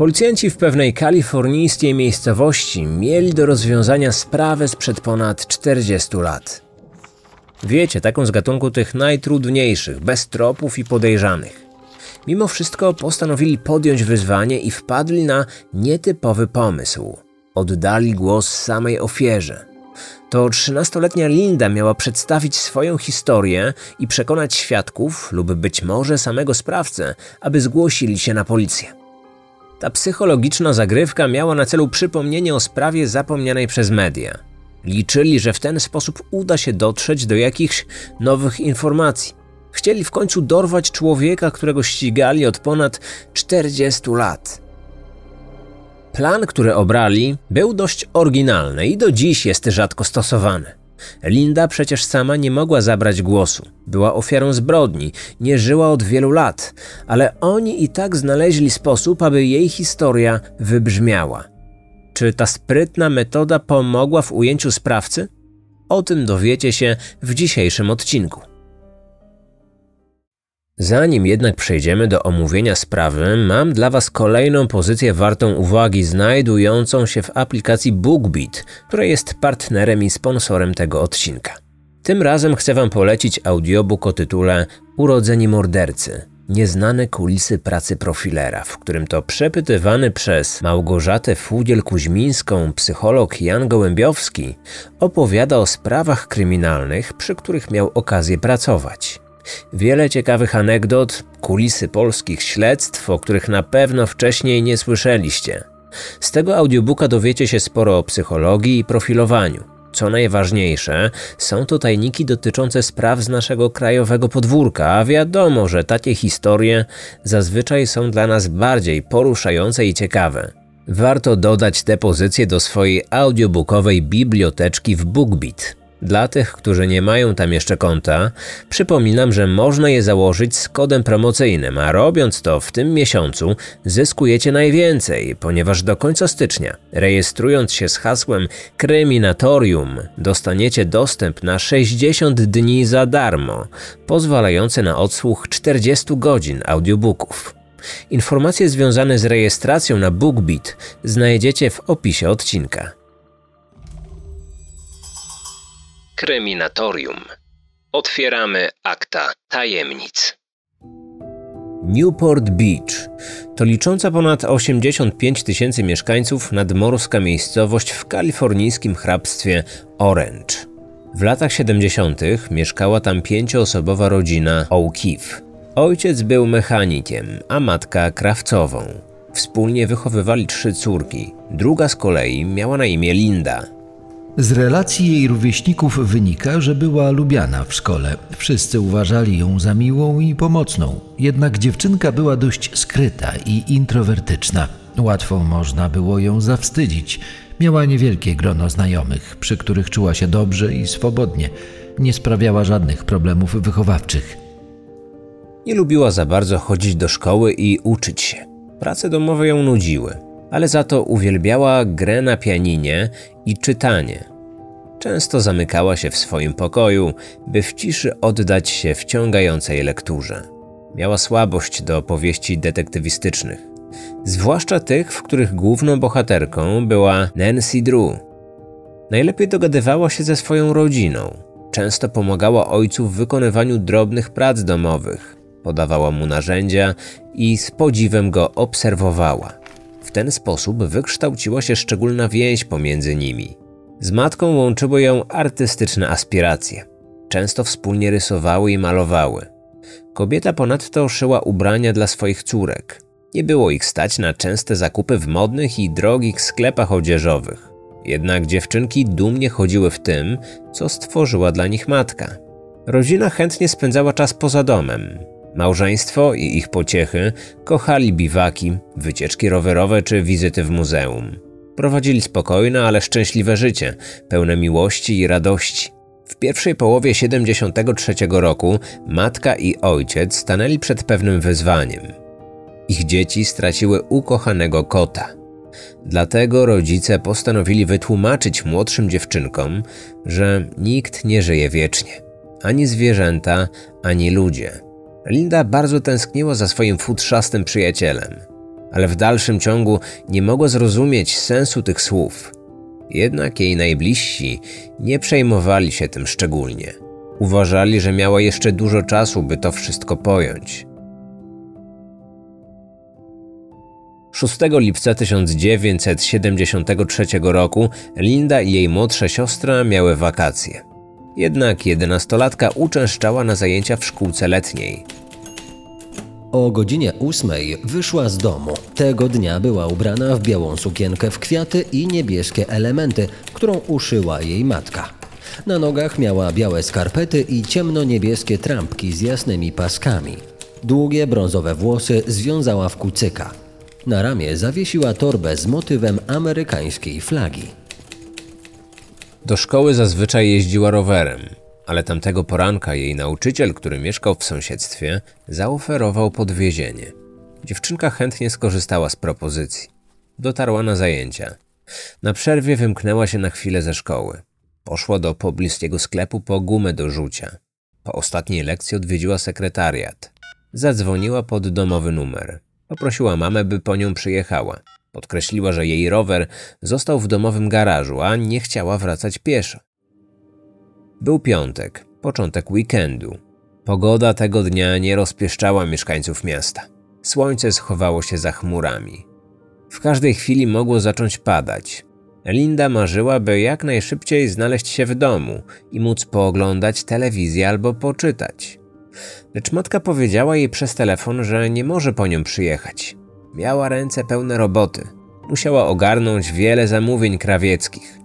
Policjanci w pewnej kalifornijskiej miejscowości mieli do rozwiązania sprawę sprzed ponad 40 lat. Wiecie, taką z gatunku tych najtrudniejszych, bez tropów i podejrzanych. Mimo wszystko postanowili podjąć wyzwanie i wpadli na nietypowy pomysł. Oddali głos samej ofierze. To 13-letnia Linda miała przedstawić swoją historię i przekonać świadków lub być może samego sprawcę, aby zgłosili się na policję. Ta psychologiczna zagrywka miała na celu przypomnienie o sprawie zapomnianej przez media. Liczyli, że w ten sposób uda się dotrzeć do jakichś nowych informacji. Chcieli w końcu dorwać człowieka, którego ścigali od ponad 40 lat. Plan, który obrali, był dość oryginalny i do dziś jest rzadko stosowany. Linda przecież sama nie mogła zabrać głosu. Była ofiarą zbrodni, nie żyła od wielu lat, ale oni i tak znaleźli sposób, aby jej historia wybrzmiała. Czy ta sprytna metoda pomogła w ujęciu sprawcy? O tym dowiecie się w dzisiejszym odcinku. Zanim jednak przejdziemy do omówienia sprawy, mam dla Was kolejną pozycję wartą uwagi, znajdującą się w aplikacji BookBeat, która jest partnerem i sponsorem tego odcinka. Tym razem chcę Wam polecić audiobook o tytule Urodzeni mordercy. Nieznane kulisy pracy profilera, w którym to przepytywany przez Małgorzatę Fudziel-Kuźmińską psycholog Jan Gołębiowski opowiada o sprawach kryminalnych, przy których miał okazję pracować. Wiele ciekawych anegdot, kulisy polskich śledztw, o których na pewno wcześniej nie słyszeliście. Z tego audiobooka dowiecie się sporo o psychologii i profilowaniu. Co najważniejsze, są to tajniki dotyczące spraw z naszego krajowego podwórka, a wiadomo, że takie historie zazwyczaj są dla nas bardziej poruszające i ciekawe. Warto dodać te pozycje do swojej audiobookowej biblioteczki w BookBeat. Dla tych, którzy nie mają tam jeszcze konta, przypominam, że można je założyć z kodem promocyjnym, a robiąc to w tym miesiącu zyskujecie najwięcej, ponieważ do końca stycznia, rejestrując się z hasłem Kryminatorium, dostaniecie dostęp na 60 dni za darmo, pozwalający na odsłuch 40 godzin audiobooków. Informacje związane z rejestracją na BookBeat znajdziecie w opisie odcinka. Kryminatorium. Otwieramy akta tajemnic. Newport Beach to licząca ponad 85 tysięcy mieszkańców nadmorska miejscowość w kalifornijskim hrabstwie Orange. W latach 70. mieszkała tam pięcioosobowa rodzina O'Keefe. Ojciec był mechanikiem, a matka krawcową. Wspólnie wychowywali trzy córki. Druga z kolei miała na imię Linda. Z relacji jej rówieśników wynika, że była lubiana w szkole. Wszyscy uważali ją za miłą i pomocną. Jednak dziewczynka była dość skryta i introwertyczna. Łatwo można było ją zawstydzić. Miała niewielkie grono znajomych, przy których czuła się dobrze i swobodnie. Nie sprawiała żadnych problemów wychowawczych. Nie lubiła za bardzo chodzić do szkoły i uczyć się. Prace domowe ją nudziły ale za to uwielbiała grę na pianinie i czytanie. Często zamykała się w swoim pokoju, by w ciszy oddać się wciągającej lekturze. Miała słabość do powieści detektywistycznych, zwłaszcza tych, w których główną bohaterką była Nancy Drew. Najlepiej dogadywała się ze swoją rodziną. Często pomagała ojcu w wykonywaniu drobnych prac domowych, podawała mu narzędzia i z podziwem go obserwowała. W ten sposób wykształciła się szczególna więź pomiędzy nimi. Z matką łączyły ją artystyczne aspiracje. Często wspólnie rysowały i malowały. Kobieta ponadto szyła ubrania dla swoich córek. Nie było ich stać na częste zakupy w modnych i drogich sklepach odzieżowych. Jednak dziewczynki dumnie chodziły w tym, co stworzyła dla nich matka. Rodzina chętnie spędzała czas poza domem, Małżeństwo i ich pociechy kochali biwaki, wycieczki rowerowe czy wizyty w muzeum. Prowadzili spokojne, ale szczęśliwe życie, pełne miłości i radości. W pierwszej połowie 73 roku matka i ojciec stanęli przed pewnym wyzwaniem. Ich dzieci straciły ukochanego kota. Dlatego rodzice postanowili wytłumaczyć młodszym dziewczynkom, że nikt nie żyje wiecznie ani zwierzęta, ani ludzie. Linda bardzo tęskniła za swoim futrzastym przyjacielem. ale w dalszym ciągu nie mogła zrozumieć sensu tych słów. Jednak jej najbliżsi nie przejmowali się tym szczególnie. Uważali, że miała jeszcze dużo czasu, by to wszystko pojąć. 6 lipca 1973 roku Linda i jej młodsza siostra miały wakacje. Jednak jedenastolatka uczęszczała na zajęcia w szkółce letniej. O godzinie ósmej wyszła z domu. Tego dnia była ubrana w białą sukienkę w kwiaty i niebieskie elementy, którą uszyła jej matka. Na nogach miała białe skarpety i ciemno-niebieskie trampki z jasnymi paskami. Długie brązowe włosy związała w kucyka. Na ramię zawiesiła torbę z motywem amerykańskiej flagi. Do szkoły zazwyczaj jeździła rowerem, ale tamtego poranka jej nauczyciel, który mieszkał w sąsiedztwie, zaoferował podwiezienie. Dziewczynka chętnie skorzystała z propozycji. Dotarła na zajęcia. Na przerwie wymknęła się na chwilę ze szkoły. Poszła do pobliskiego sklepu po gumę do rzucia. Po ostatniej lekcji odwiedziła sekretariat. Zadzwoniła pod domowy numer. Poprosiła mamę, by po nią przyjechała. Podkreśliła, że jej rower został w domowym garażu, a nie chciała wracać pieszo. Był piątek, początek weekendu. Pogoda tego dnia nie rozpieszczała mieszkańców miasta. Słońce schowało się za chmurami. W każdej chwili mogło zacząć padać. Linda marzyła, by jak najszybciej znaleźć się w domu i móc pooglądać telewizję albo poczytać. Lecz matka powiedziała jej przez telefon, że nie może po nią przyjechać. Miała ręce pełne roboty. Musiała ogarnąć wiele zamówień krawieckich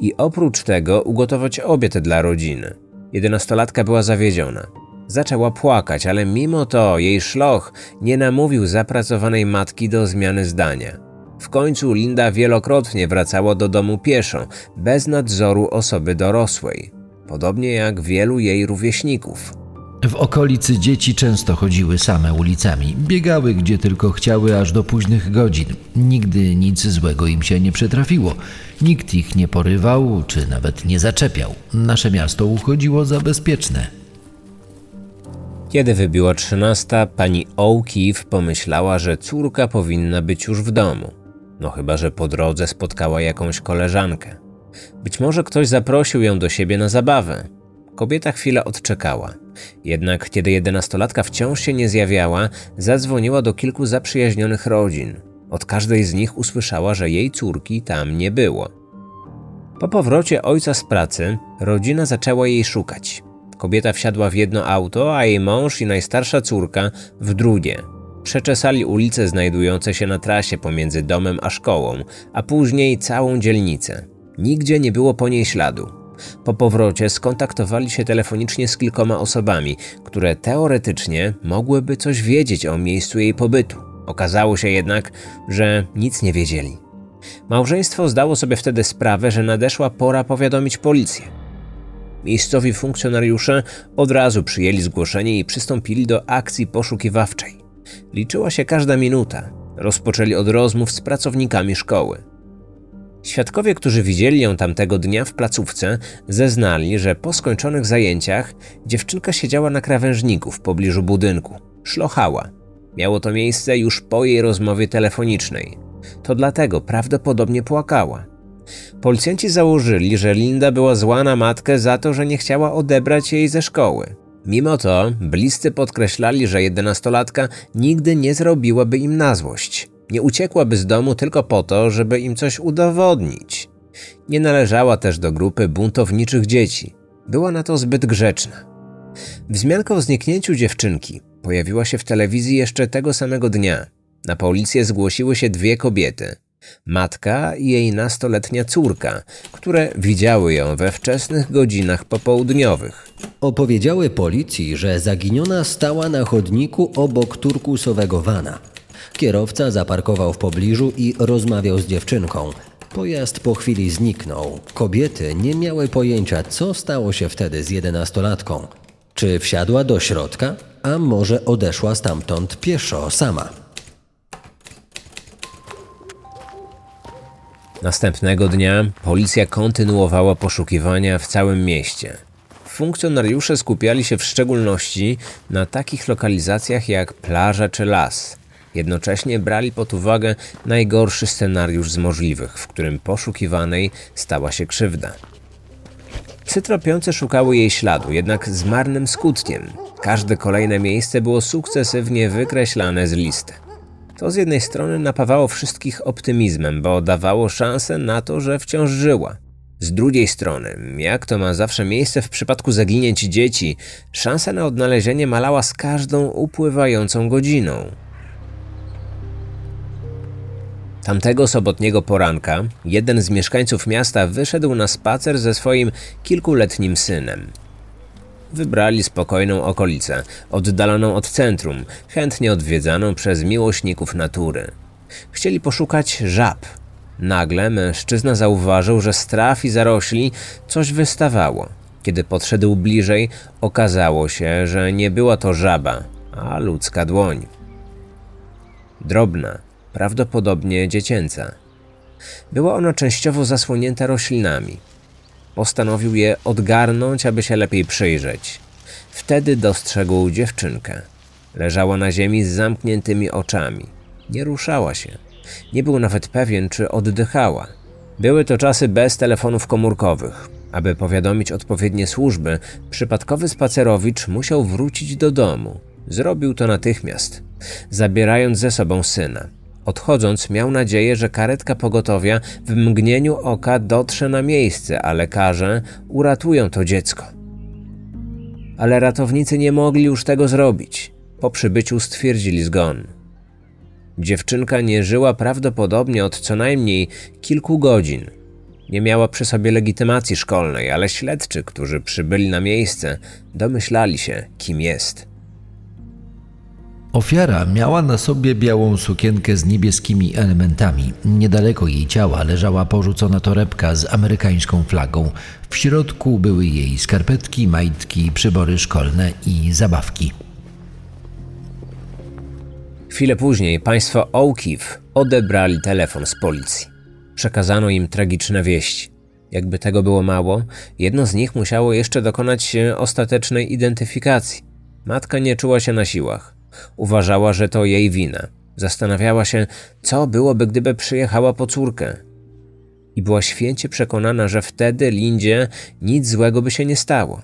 i oprócz tego ugotować obiad dla rodziny. Jedenastolatka była zawiedziona. Zaczęła płakać, ale mimo to jej szloch nie namówił zapracowanej matki do zmiany zdania. W końcu Linda wielokrotnie wracała do domu pieszo, bez nadzoru osoby dorosłej, podobnie jak wielu jej rówieśników. W okolicy dzieci często chodziły same ulicami, biegały gdzie tylko chciały aż do późnych godzin. Nigdy nic złego im się nie przytrafiło. Nikt ich nie porywał czy nawet nie zaczepiał. Nasze miasto uchodziło za bezpieczne. Kiedy wybiła trzynasta, pani O'Keefe pomyślała, że córka powinna być już w domu. No chyba, że po drodze spotkała jakąś koleżankę. Być może ktoś zaprosił ją do siebie na zabawę. Kobieta chwilę odczekała. Jednak kiedy jedenastolatka wciąż się nie zjawiała, zadzwoniła do kilku zaprzyjaźnionych rodzin. Od każdej z nich usłyszała, że jej córki tam nie było. Po powrocie ojca z pracy, rodzina zaczęła jej szukać. Kobieta wsiadła w jedno auto, a jej mąż i najstarsza córka w drugie. Przeczesali ulice znajdujące się na trasie pomiędzy domem a szkołą, a później całą dzielnicę. Nigdzie nie było po niej śladu. Po powrocie skontaktowali się telefonicznie z kilkoma osobami, które teoretycznie mogłyby coś wiedzieć o miejscu jej pobytu. Okazało się jednak, że nic nie wiedzieli. Małżeństwo zdało sobie wtedy sprawę, że nadeszła pora powiadomić policję. Miejscowi funkcjonariusze od razu przyjęli zgłoszenie i przystąpili do akcji poszukiwawczej. Liczyła się każda minuta. Rozpoczęli od rozmów z pracownikami szkoły. Świadkowie, którzy widzieli ją tamtego dnia w placówce, zeznali, że po skończonych zajęciach dziewczynka siedziała na krawężniku w pobliżu budynku. Szlochała. Miało to miejsce już po jej rozmowie telefonicznej. To dlatego prawdopodobnie płakała. Policjanci założyli, że Linda była zła na matkę za to, że nie chciała odebrać jej ze szkoły. Mimo to bliscy podkreślali, że jedenastolatka nigdy nie zrobiłaby im na złość. Nie uciekłaby z domu tylko po to, żeby im coś udowodnić. Nie należała też do grupy buntowniczych dzieci. Była na to zbyt grzeczna. Wzmianka o zniknięciu dziewczynki pojawiła się w telewizji jeszcze tego samego dnia. Na policję zgłosiły się dwie kobiety matka i jej nastoletnia córka, które widziały ją we wczesnych godzinach popołudniowych. Opowiedziały policji, że zaginiona stała na chodniku obok turkusowego wana. Kierowca zaparkował w pobliżu i rozmawiał z dziewczynką. Pojazd po chwili zniknął. Kobiety nie miały pojęcia, co stało się wtedy z jedenastolatką. Czy wsiadła do środka, a może odeszła stamtąd pieszo sama. Następnego dnia policja kontynuowała poszukiwania w całym mieście. Funkcjonariusze skupiali się w szczególności na takich lokalizacjach jak plaża czy las. Jednocześnie brali pod uwagę najgorszy scenariusz z możliwych, w którym poszukiwanej stała się krzywda. Psy tropiące szukały jej śladu, jednak z marnym skutkiem. Każde kolejne miejsce było sukcesywnie wykreślane z listy. To z jednej strony napawało wszystkich optymizmem, bo dawało szansę na to, że wciąż żyła. Z drugiej strony, jak to ma zawsze miejsce w przypadku zaginięć dzieci, szansa na odnalezienie malała z każdą upływającą godziną. Tamtego sobotniego poranka jeden z mieszkańców miasta wyszedł na spacer ze swoim kilkuletnim synem. Wybrali spokojną okolicę, oddaloną od centrum, chętnie odwiedzaną przez miłośników natury. Chcieli poszukać żab. Nagle mężczyzna zauważył, że z traw i zarośli coś wystawało. Kiedy podszedł bliżej, okazało się, że nie była to żaba, a ludzka dłoń. Drobna, prawdopodobnie dziecięca. Była ona częściowo zasłonięta roślinami. Postanowił je odgarnąć, aby się lepiej przyjrzeć. Wtedy dostrzegł dziewczynkę. Leżała na ziemi z zamkniętymi oczami. Nie ruszała się. Nie był nawet pewien, czy oddychała. Były to czasy bez telefonów komórkowych. Aby powiadomić odpowiednie służby, przypadkowy spacerowicz musiał wrócić do domu. Zrobił to natychmiast, zabierając ze sobą syna. Odchodząc, miał nadzieję, że karetka pogotowia w mgnieniu oka dotrze na miejsce, a lekarze uratują to dziecko. Ale ratownicy nie mogli już tego zrobić. Po przybyciu stwierdzili zgon. Dziewczynka nie żyła prawdopodobnie od co najmniej kilku godzin. Nie miała przy sobie legitymacji szkolnej, ale śledczy, którzy przybyli na miejsce, domyślali się, kim jest. Ofiara miała na sobie białą sukienkę z niebieskimi elementami. Niedaleko jej ciała leżała porzucona torebka z amerykańską flagą. W środku były jej skarpetki, majtki, przybory szkolne i zabawki. Chwilę później państwo O'Keefe odebrali telefon z policji. Przekazano im tragiczne wieści. Jakby tego było mało, jedno z nich musiało jeszcze dokonać ostatecznej identyfikacji. Matka nie czuła się na siłach. Uważała, że to jej wina. Zastanawiała się, co byłoby, gdyby przyjechała po córkę. I była święcie przekonana, że wtedy Lindzie nic złego by się nie stało.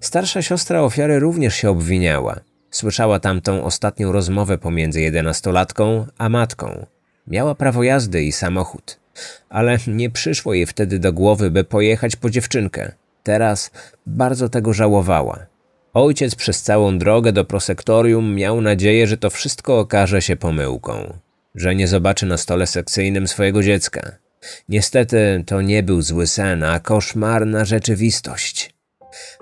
Starsza siostra ofiary również się obwiniała. Słyszała tamtą ostatnią rozmowę pomiędzy jedenastolatką a matką. Miała prawo jazdy i samochód, ale nie przyszło jej wtedy do głowy, by pojechać po dziewczynkę. Teraz bardzo tego żałowała. Ojciec przez całą drogę do prosektorium miał nadzieję, że to wszystko okaże się pomyłką, że nie zobaczy na stole sekcyjnym swojego dziecka. Niestety to nie był zły sen, a koszmarna rzeczywistość.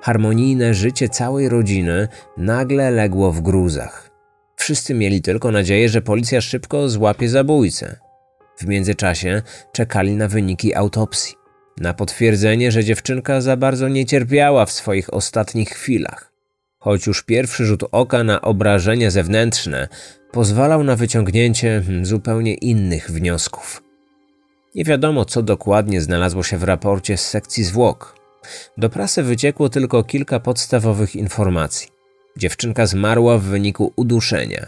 Harmonijne życie całej rodziny nagle legło w gruzach. Wszyscy mieli tylko nadzieję, że policja szybko złapie zabójcę. W międzyczasie czekali na wyniki autopsji, na potwierdzenie, że dziewczynka za bardzo nie cierpiała w swoich ostatnich chwilach. Choć już pierwszy rzut oka na obrażenia zewnętrzne pozwalał na wyciągnięcie zupełnie innych wniosków. Nie wiadomo, co dokładnie znalazło się w raporcie z sekcji zwłok. Do prasy wyciekło tylko kilka podstawowych informacji. Dziewczynka zmarła w wyniku uduszenia.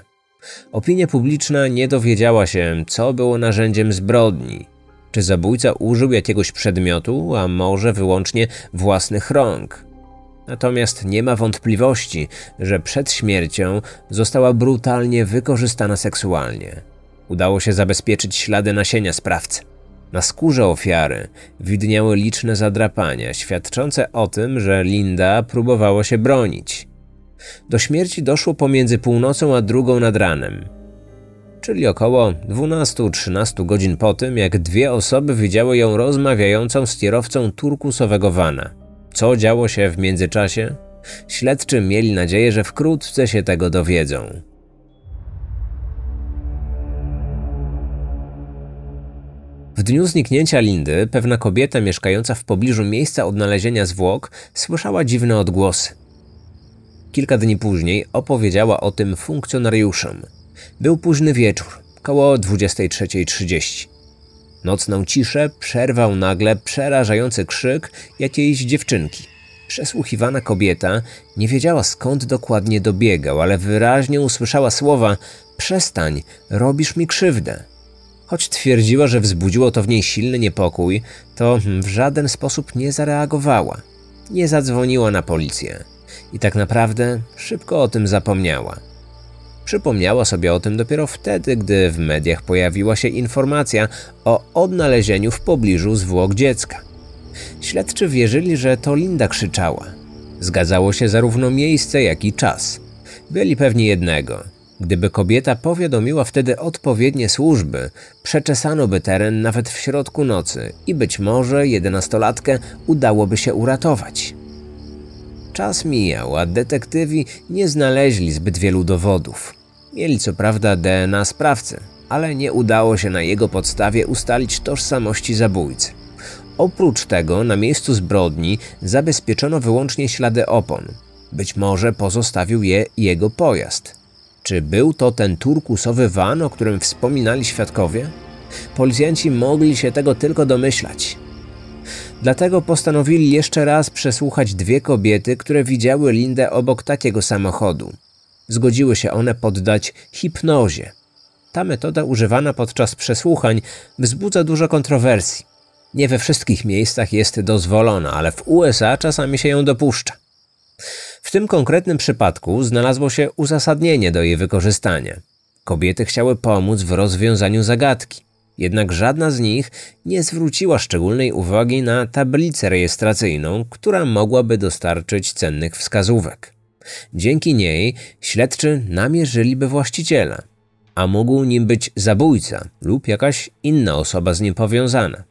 Opinia publiczna nie dowiedziała się, co było narzędziem zbrodni. Czy zabójca użył jakiegoś przedmiotu, a może wyłącznie własnych rąk. Natomiast nie ma wątpliwości, że przed śmiercią została brutalnie wykorzystana seksualnie. Udało się zabezpieczyć ślady nasienia sprawcy. Na skórze ofiary widniały liczne zadrapania, świadczące o tym, że Linda próbowała się bronić. Do śmierci doszło pomiędzy północą a drugą nad ranem, czyli około 12-13 godzin po tym, jak dwie osoby widziały ją rozmawiającą z kierowcą turkusowego wana. Co działo się w międzyczasie? Śledczy mieli nadzieję, że wkrótce się tego dowiedzą. W dniu zniknięcia Lindy pewna kobieta mieszkająca w pobliżu miejsca odnalezienia zwłok słyszała dziwne odgłosy. Kilka dni później opowiedziała o tym funkcjonariuszom. Był późny wieczór, koło 23.30. Nocną ciszę przerwał nagle przerażający krzyk jakiejś dziewczynki. Przesłuchiwana kobieta nie wiedziała skąd dokładnie dobiegał, ale wyraźnie usłyszała słowa: Przestań, robisz mi krzywdę. Choć twierdziła, że wzbudziło to w niej silny niepokój, to w żaden sposób nie zareagowała. Nie zadzwoniła na policję i tak naprawdę szybko o tym zapomniała. Przypomniała sobie o tym dopiero wtedy, gdy w mediach pojawiła się informacja o odnalezieniu w pobliżu zwłok dziecka. Śledczy wierzyli, że to Linda krzyczała. Zgadzało się zarówno miejsce, jak i czas. Byli pewni jednego. Gdyby kobieta powiadomiła wtedy odpowiednie służby, przeczesano by teren nawet w środku nocy i być może jedenastolatkę udałoby się uratować. Czas mijał, a detektywi nie znaleźli zbyt wielu dowodów. Mieli co prawda DNA sprawcy, ale nie udało się na jego podstawie ustalić tożsamości zabójcy. Oprócz tego na miejscu zbrodni zabezpieczono wyłącznie ślady opon. Być może pozostawił je jego pojazd. Czy był to ten turkusowy van, o którym wspominali świadkowie? Policjanci mogli się tego tylko domyślać. Dlatego postanowili jeszcze raz przesłuchać dwie kobiety, które widziały Lindę obok takiego samochodu. Zgodziły się one poddać hipnozie. Ta metoda używana podczas przesłuchań wzbudza dużo kontrowersji. Nie we wszystkich miejscach jest dozwolona, ale w USA czasami się ją dopuszcza. W tym konkretnym przypadku znalazło się uzasadnienie do jej wykorzystania. Kobiety chciały pomóc w rozwiązaniu zagadki, jednak żadna z nich nie zwróciła szczególnej uwagi na tablicę rejestracyjną, która mogłaby dostarczyć cennych wskazówek. Dzięki niej śledczy namierzyliby właściciela, a mógł nim być zabójca lub jakaś inna osoba z nim powiązana.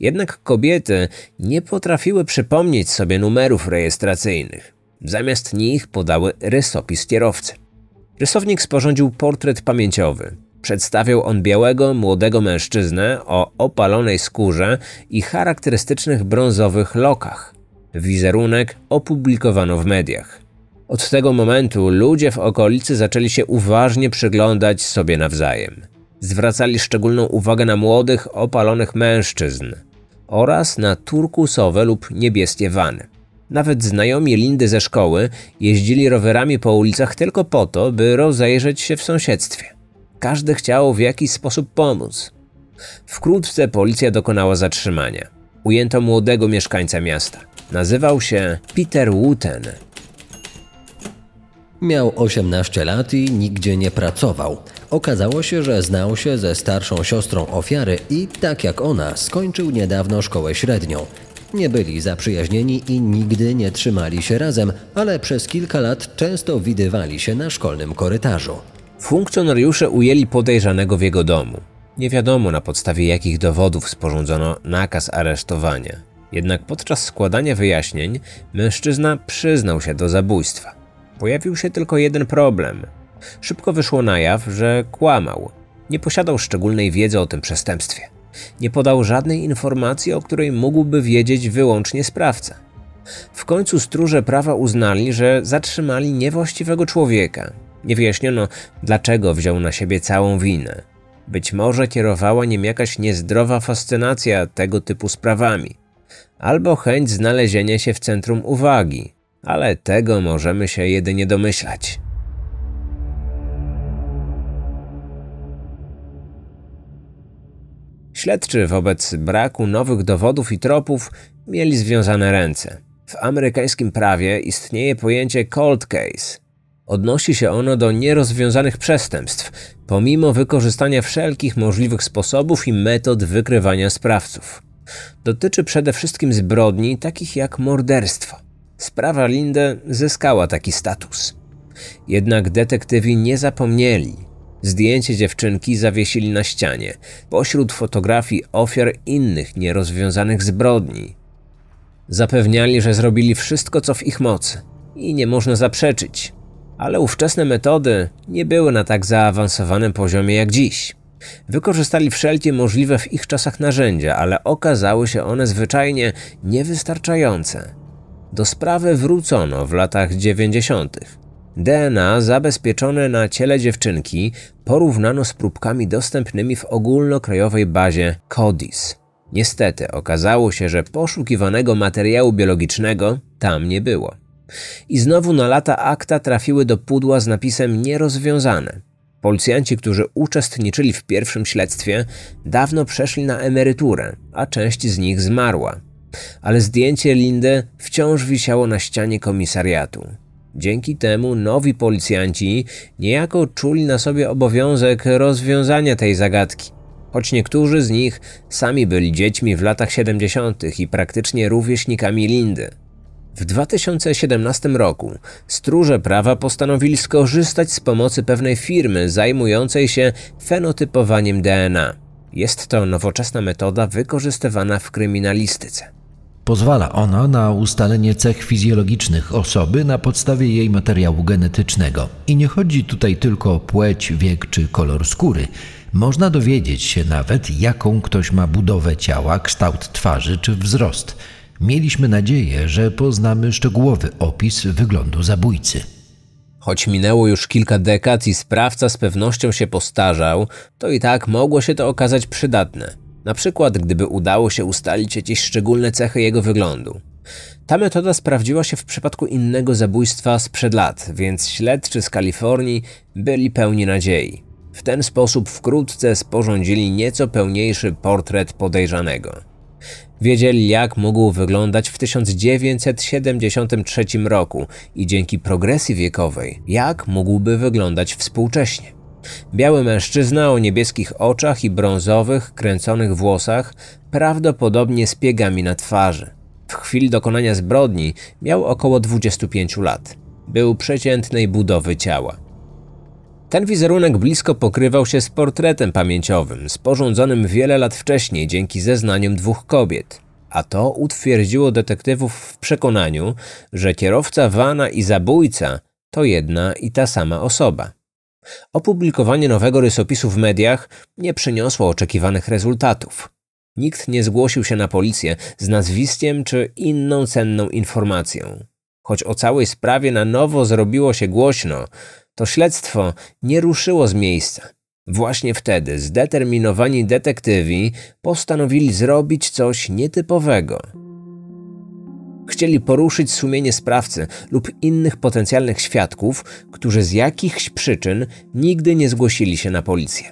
Jednak kobiety nie potrafiły przypomnieć sobie numerów rejestracyjnych. Zamiast nich podały rysopis kierowcy. Rysownik sporządził portret pamięciowy. Przedstawiał on białego, młodego mężczyznę o opalonej skórze i charakterystycznych brązowych lokach. Wizerunek opublikowano w mediach. Od tego momentu ludzie w okolicy zaczęli się uważnie przyglądać sobie nawzajem. Zwracali szczególną uwagę na młodych, opalonych mężczyzn oraz na turkusowe lub niebieskie wany. Nawet znajomi Lindy ze szkoły jeździli rowerami po ulicach tylko po to, by rozejrzeć się w sąsiedztwie. Każdy chciał w jakiś sposób pomóc. Wkrótce policja dokonała zatrzymania. Ujęto młodego mieszkańca miasta. Nazywał się Peter Wooten. Miał 18 lat i nigdzie nie pracował. Okazało się, że znał się ze starszą siostrą ofiary i, tak jak ona, skończył niedawno szkołę średnią. Nie byli zaprzyjaźnieni i nigdy nie trzymali się razem, ale przez kilka lat często widywali się na szkolnym korytarzu. Funkcjonariusze ujęli podejrzanego w jego domu. Nie wiadomo na podstawie jakich dowodów sporządzono nakaz aresztowania. Jednak podczas składania wyjaśnień mężczyzna przyznał się do zabójstwa. Pojawił się tylko jeden problem. Szybko wyszło na jaw, że kłamał. Nie posiadał szczególnej wiedzy o tym przestępstwie. Nie podał żadnej informacji, o której mógłby wiedzieć wyłącznie sprawca. W końcu stróże prawa uznali, że zatrzymali niewłaściwego człowieka. Nie wyjaśniono, dlaczego wziął na siebie całą winę. Być może kierowała nim jakaś niezdrowa fascynacja tego typu sprawami, albo chęć znalezienia się w centrum uwagi, ale tego możemy się jedynie domyślać. Śledczy wobec braku nowych dowodów i tropów mieli związane ręce. W amerykańskim prawie istnieje pojęcie cold case. Odnosi się ono do nierozwiązanych przestępstw, pomimo wykorzystania wszelkich możliwych sposobów i metod wykrywania sprawców. Dotyczy przede wszystkim zbrodni takich jak morderstwo. Sprawa Linde zyskała taki status. Jednak detektywi nie zapomnieli. Zdjęcie dziewczynki zawiesili na ścianie, pośród fotografii ofiar innych nierozwiązanych zbrodni. Zapewniali, że zrobili wszystko, co w ich mocy i nie można zaprzeczyć. Ale ówczesne metody nie były na tak zaawansowanym poziomie jak dziś. Wykorzystali wszelkie możliwe w ich czasach narzędzia, ale okazały się one zwyczajnie niewystarczające. Do sprawy wrócono w latach 90. DNA zabezpieczone na ciele dziewczynki porównano z próbkami dostępnymi w ogólnokrajowej bazie CODIS. Niestety okazało się, że poszukiwanego materiału biologicznego tam nie było. I znowu na lata akta trafiły do pudła z napisem nierozwiązane. Policjanci, którzy uczestniczyli w pierwszym śledztwie, dawno przeszli na emeryturę, a część z nich zmarła. Ale zdjęcie Lindy wciąż wisiało na ścianie komisariatu. Dzięki temu nowi policjanci niejako czuli na sobie obowiązek rozwiązania tej zagadki, choć niektórzy z nich sami byli dziećmi w latach 70. i praktycznie rówieśnikami Lindy. W 2017 roku stróże prawa postanowili skorzystać z pomocy pewnej firmy zajmującej się fenotypowaniem DNA. Jest to nowoczesna metoda wykorzystywana w kryminalistyce. Pozwala ona na ustalenie cech fizjologicznych osoby na podstawie jej materiału genetycznego. I nie chodzi tutaj tylko o płeć, wiek czy kolor skóry. Można dowiedzieć się nawet, jaką ktoś ma budowę ciała, kształt twarzy czy wzrost. Mieliśmy nadzieję, że poznamy szczegółowy opis wyglądu zabójcy. Choć minęło już kilka dekad i sprawca z pewnością się postarzał, to i tak mogło się to okazać przydatne. Na przykład, gdyby udało się ustalić jakieś szczególne cechy jego wyglądu. Ta metoda sprawdziła się w przypadku innego zabójstwa sprzed lat, więc śledczy z Kalifornii byli pełni nadziei. W ten sposób wkrótce sporządzili nieco pełniejszy portret podejrzanego. Wiedzieli, jak mógł wyglądać w 1973 roku i dzięki progresji wiekowej, jak mógłby wyglądać współcześnie. Biały mężczyzna o niebieskich oczach i brązowych, kręconych włosach, prawdopodobnie z piegami na twarzy. W chwili dokonania zbrodni miał około 25 lat. Był przeciętnej budowy ciała. Ten wizerunek blisko pokrywał się z portretem pamięciowym, sporządzonym wiele lat wcześniej dzięki zeznaniom dwóch kobiet. A to utwierdziło detektywów w przekonaniu, że kierowca wana i zabójca to jedna i ta sama osoba. Opublikowanie nowego rysopisu w mediach nie przyniosło oczekiwanych rezultatów. Nikt nie zgłosił się na policję z nazwiskiem czy inną cenną informacją. Choć o całej sprawie na nowo zrobiło się głośno, to śledztwo nie ruszyło z miejsca. Właśnie wtedy zdeterminowani detektywi postanowili zrobić coś nietypowego. Chcieli poruszyć sumienie sprawcy lub innych potencjalnych świadków, którzy z jakichś przyczyn nigdy nie zgłosili się na policję.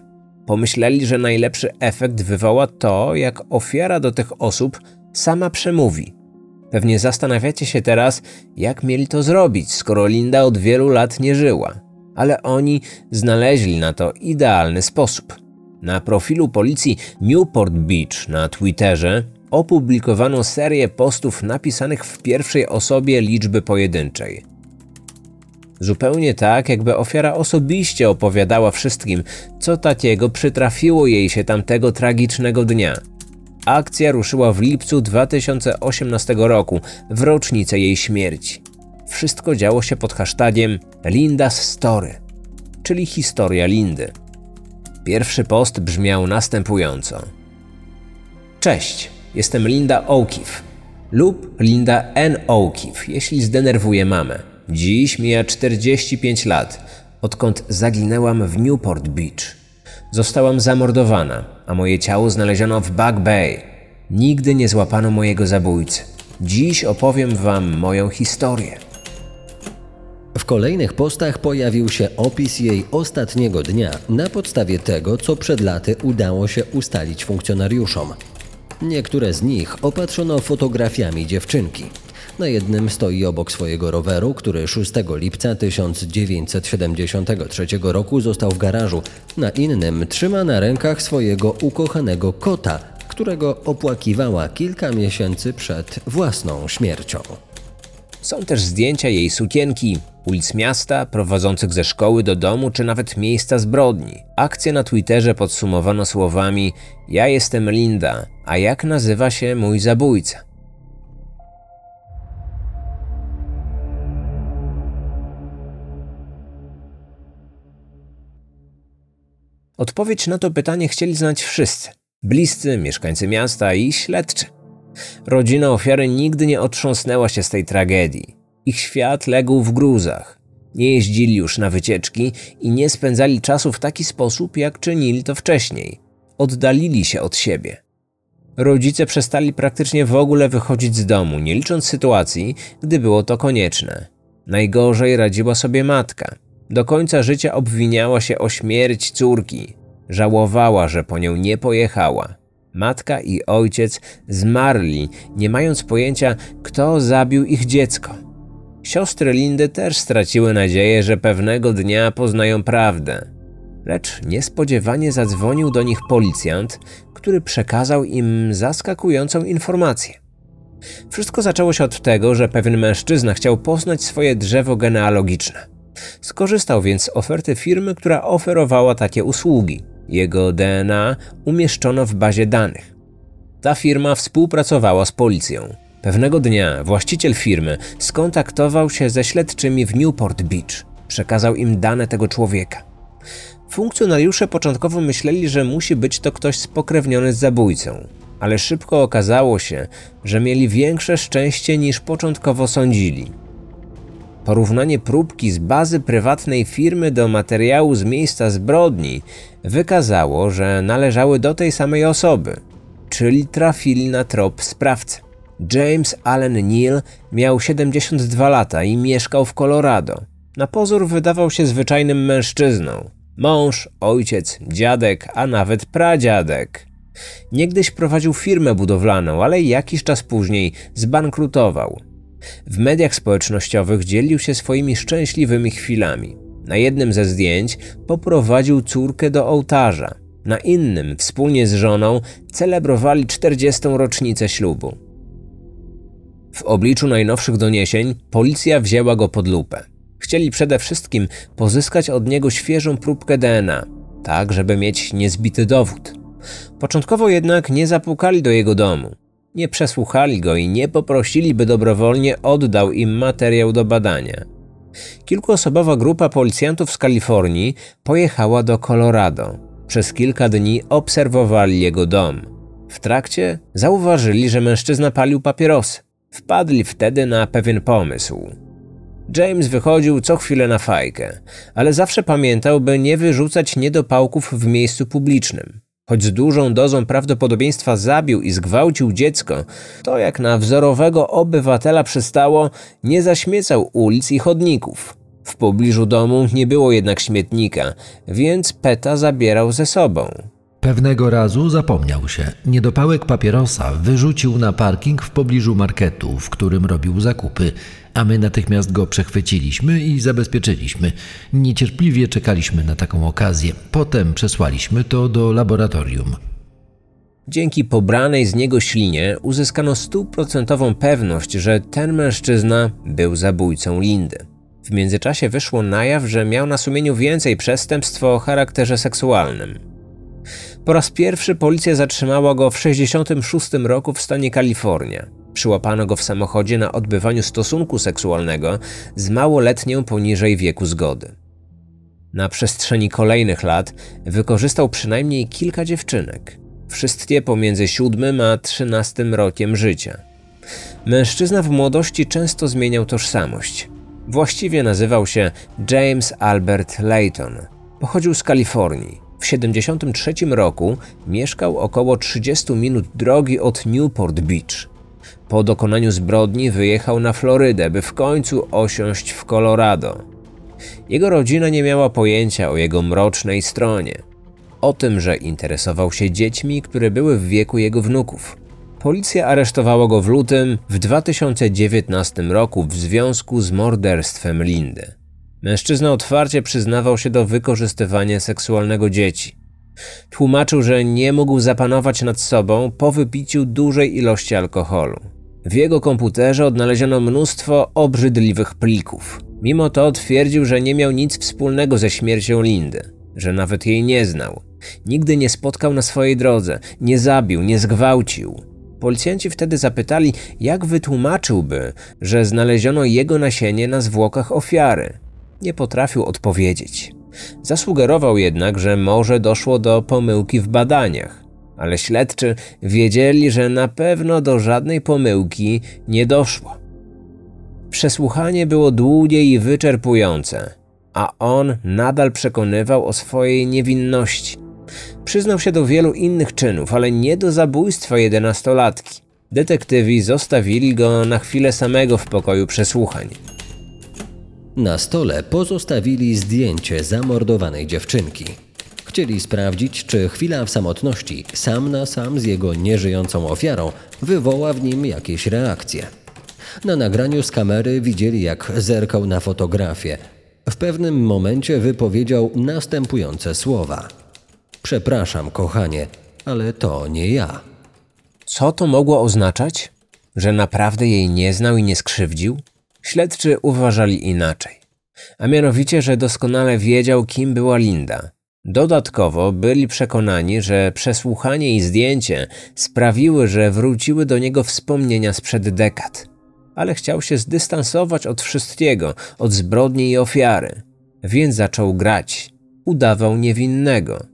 Pomyśleli, że najlepszy efekt wywoła to, jak ofiara do tych osób sama przemówi. Pewnie zastanawiacie się teraz, jak mieli to zrobić, skoro Linda od wielu lat nie żyła. Ale oni znaleźli na to idealny sposób. Na profilu policji Newport Beach na Twitterze opublikowano serię postów napisanych w pierwszej osobie liczby pojedynczej. Zupełnie tak, jakby ofiara osobiście opowiadała wszystkim, co takiego przytrafiło jej się tamtego tragicznego dnia. Akcja ruszyła w lipcu 2018 roku, w rocznicę jej śmierci. Wszystko działo się pod hashtagiem Linda's Story, czyli historia Lindy. Pierwszy post brzmiał następująco. Cześć, Jestem Linda O'Keefe lub Linda N. O'Keefe, jeśli zdenerwuję mamę. Dziś mija 45 lat, odkąd zaginęłam w Newport Beach. Zostałam zamordowana, a moje ciało znaleziono w Back Bay. Nigdy nie złapano mojego zabójcy. Dziś opowiem Wam moją historię. W kolejnych postach pojawił się opis jej ostatniego dnia na podstawie tego, co przed laty udało się ustalić funkcjonariuszom. Niektóre z nich opatrzono fotografiami dziewczynki. Na jednym stoi obok swojego roweru, który 6 lipca 1973 roku został w garażu. Na innym trzyma na rękach swojego ukochanego kota, którego opłakiwała kilka miesięcy przed własną śmiercią. Są też zdjęcia jej sukienki, ulic miasta, prowadzących ze szkoły do domu, czy nawet miejsca zbrodni. Akcję na Twitterze podsumowano słowami: Ja jestem Linda, a jak nazywa się mój zabójca? Odpowiedź na to pytanie chcieli znać wszyscy: bliscy, mieszkańcy miasta i śledczy. Rodzina ofiary nigdy nie otrząsnęła się z tej tragedii. Ich świat legł w gruzach. Nie jeździli już na wycieczki i nie spędzali czasu w taki sposób, jak czynili to wcześniej. Oddalili się od siebie. Rodzice przestali praktycznie w ogóle wychodzić z domu, nie licząc sytuacji, gdy było to konieczne. Najgorzej radziła sobie matka. Do końca życia obwiniała się o śmierć córki. Żałowała, że po nią nie pojechała. Matka i ojciec zmarli, nie mając pojęcia, kto zabił ich dziecko. Siostry Lindy też straciły nadzieję, że pewnego dnia poznają prawdę. Lecz niespodziewanie zadzwonił do nich policjant, który przekazał im zaskakującą informację. Wszystko zaczęło się od tego, że pewien mężczyzna chciał poznać swoje drzewo genealogiczne. Skorzystał więc z oferty firmy, która oferowała takie usługi. Jego DNA umieszczono w bazie danych. Ta firma współpracowała z policją. Pewnego dnia właściciel firmy skontaktował się ze śledczymi w Newport Beach. Przekazał im dane tego człowieka. Funkcjonariusze początkowo myśleli, że musi być to ktoś spokrewniony z zabójcą, ale szybko okazało się, że mieli większe szczęście niż początkowo sądzili. Porównanie próbki z bazy prywatnej firmy do materiału z miejsca zbrodni wykazało, że należały do tej samej osoby, czyli trafili na trop sprawcy. James Allen Neal miał 72 lata i mieszkał w Colorado. Na pozór wydawał się zwyczajnym mężczyzną. Mąż, ojciec, dziadek, a nawet pradziadek. Niegdyś prowadził firmę budowlaną, ale jakiś czas później zbankrutował. W mediach społecznościowych dzielił się swoimi szczęśliwymi chwilami. Na jednym ze zdjęć poprowadził córkę do ołtarza. Na innym, wspólnie z żoną, celebrowali 40. rocznicę ślubu. W obliczu najnowszych doniesień policja wzięła go pod lupę. Chcieli przede wszystkim pozyskać od niego świeżą próbkę DNA, tak żeby mieć niezbity dowód. Początkowo jednak nie zapukali do jego domu. Nie przesłuchali go i nie poprosili, by dobrowolnie oddał im materiał do badania. Kilkuosobowa grupa policjantów z Kalifornii pojechała do Colorado. Przez kilka dni obserwowali jego dom. W trakcie zauważyli, że mężczyzna palił papierosy. Wpadli wtedy na pewien pomysł. James wychodził co chwilę na fajkę, ale zawsze pamiętał, by nie wyrzucać niedopałków w miejscu publicznym. Choć z dużą dozą prawdopodobieństwa zabił i zgwałcił dziecko, to jak na wzorowego obywatela przystało, nie zaśmiecał ulic i chodników. W pobliżu domu nie było jednak śmietnika, więc Peta zabierał ze sobą. Pewnego razu zapomniał się. Niedopałek papierosa wyrzucił na parking w pobliżu marketu, w którym robił zakupy, a my natychmiast go przechwyciliśmy i zabezpieczyliśmy. Niecierpliwie czekaliśmy na taką okazję. Potem przesłaliśmy to do laboratorium. Dzięki pobranej z niego ślinie uzyskano stuprocentową pewność, że ten mężczyzna był zabójcą Lindy. W międzyczasie wyszło na jaw, że miał na sumieniu więcej przestępstw o charakterze seksualnym. Po raz pierwszy policja zatrzymała go w 1966 roku w stanie Kalifornia. Przyłapano go w samochodzie na odbywaniu stosunku seksualnego z małoletnią poniżej wieku zgody. Na przestrzeni kolejnych lat wykorzystał przynajmniej kilka dziewczynek, wszystkie pomiędzy 7 a 13 rokiem życia. Mężczyzna w młodości często zmieniał tożsamość. Właściwie nazywał się James Albert Layton. Pochodził z Kalifornii. W 1973 roku mieszkał około 30 minut drogi od Newport Beach. Po dokonaniu zbrodni wyjechał na Florydę, by w końcu osiąść w Colorado. Jego rodzina nie miała pojęcia o jego mrocznej stronie. O tym, że interesował się dziećmi, które były w wieku jego wnuków. Policja aresztowała go w lutym w 2019 roku w związku z morderstwem Lindy. Mężczyzna otwarcie przyznawał się do wykorzystywania seksualnego dzieci. Tłumaczył, że nie mógł zapanować nad sobą po wypiciu dużej ilości alkoholu. W jego komputerze odnaleziono mnóstwo obrzydliwych plików. Mimo to twierdził, że nie miał nic wspólnego ze śmiercią Lindy, że nawet jej nie znał. Nigdy nie spotkał na swojej drodze, nie zabił, nie zgwałcił. Policjanci wtedy zapytali, jak wytłumaczyłby, że znaleziono jego nasienie na zwłokach ofiary nie potrafił odpowiedzieć. Zasugerował jednak, że może doszło do pomyłki w badaniach, ale śledczy wiedzieli, że na pewno do żadnej pomyłki nie doszło. Przesłuchanie było długie i wyczerpujące, a on nadal przekonywał o swojej niewinności. Przyznał się do wielu innych czynów, ale nie do zabójstwa jedenastolatki. Detektywi zostawili go na chwilę samego w pokoju przesłuchań. Na stole pozostawili zdjęcie zamordowanej dziewczynki. Chcieli sprawdzić, czy chwila w samotności, sam na sam z jego nieżyjącą ofiarą, wywoła w nim jakieś reakcje. Na nagraniu z kamery widzieli, jak zerkał na fotografię. W pewnym momencie wypowiedział następujące słowa: Przepraszam, kochanie, ale to nie ja. Co to mogło oznaczać? Że naprawdę jej nie znał i nie skrzywdził? Śledczy uważali inaczej. A mianowicie, że doskonale wiedział, kim była Linda. Dodatkowo byli przekonani, że przesłuchanie i zdjęcie sprawiły, że wróciły do niego wspomnienia sprzed dekad. Ale chciał się zdystansować od wszystkiego, od zbrodni i ofiary. Więc zaczął grać. Udawał niewinnego.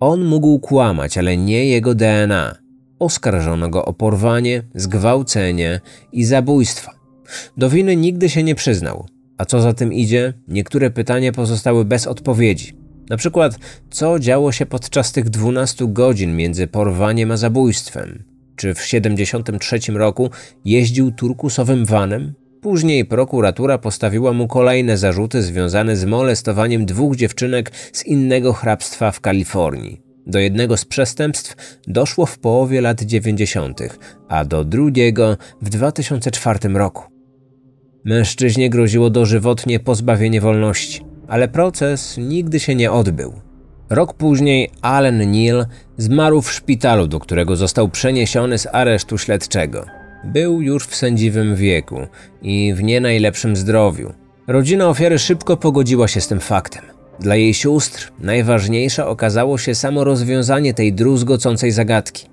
On mógł kłamać, ale nie jego DNA. Oskarżono go o porwanie, zgwałcenie i zabójstwo. Do winy nigdy się nie przyznał. A co za tym idzie, niektóre pytania pozostały bez odpowiedzi. Na przykład, co działo się podczas tych 12 godzin między porwaniem a zabójstwem? Czy w 73 roku jeździł turkusowym vanem? Później prokuratura postawiła mu kolejne zarzuty związane z molestowaniem dwóch dziewczynek z innego hrabstwa w Kalifornii. Do jednego z przestępstw doszło w połowie lat 90., a do drugiego w 2004 roku. Mężczyźnie groziło dożywotnie pozbawienie wolności, ale proces nigdy się nie odbył. Rok później Allen Neal zmarł w szpitalu, do którego został przeniesiony z aresztu śledczego. Był już w sędziwym wieku i w nie najlepszym zdrowiu. Rodzina ofiary szybko pogodziła się z tym faktem. Dla jej sióstr najważniejsze okazało się samo rozwiązanie tej druzgocącej zagadki.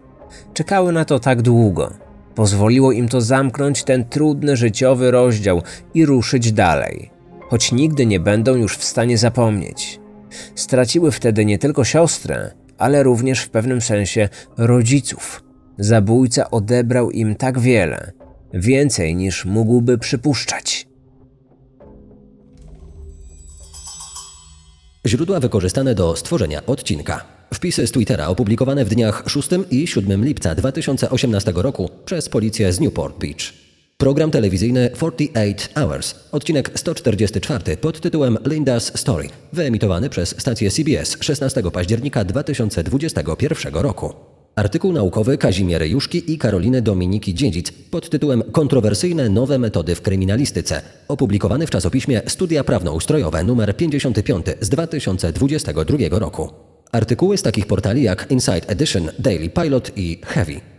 Czekały na to tak długo. Pozwoliło im to zamknąć ten trudny życiowy rozdział i ruszyć dalej, choć nigdy nie będą już w stanie zapomnieć. Straciły wtedy nie tylko siostrę, ale również w pewnym sensie rodziców. Zabójca odebrał im tak wiele, więcej niż mógłby przypuszczać. Źródła wykorzystane do stworzenia odcinka. Wpisy z Twittera opublikowane w dniach 6 i 7 lipca 2018 roku przez policję z Newport Beach. Program telewizyjny 48 Hours, odcinek 144 pod tytułem Linda's Story, wyemitowany przez stację CBS 16 października 2021 roku. Artykuł naukowy Kazimiery Juszki i Karoliny Dominiki Dziedzic pod tytułem Kontrowersyjne nowe metody w kryminalistyce, opublikowany w czasopiśmie Studia Prawnoustrojowe nr 55 z 2022 roku. Artykuły z takich portali jak Inside Edition, Daily Pilot i Heavy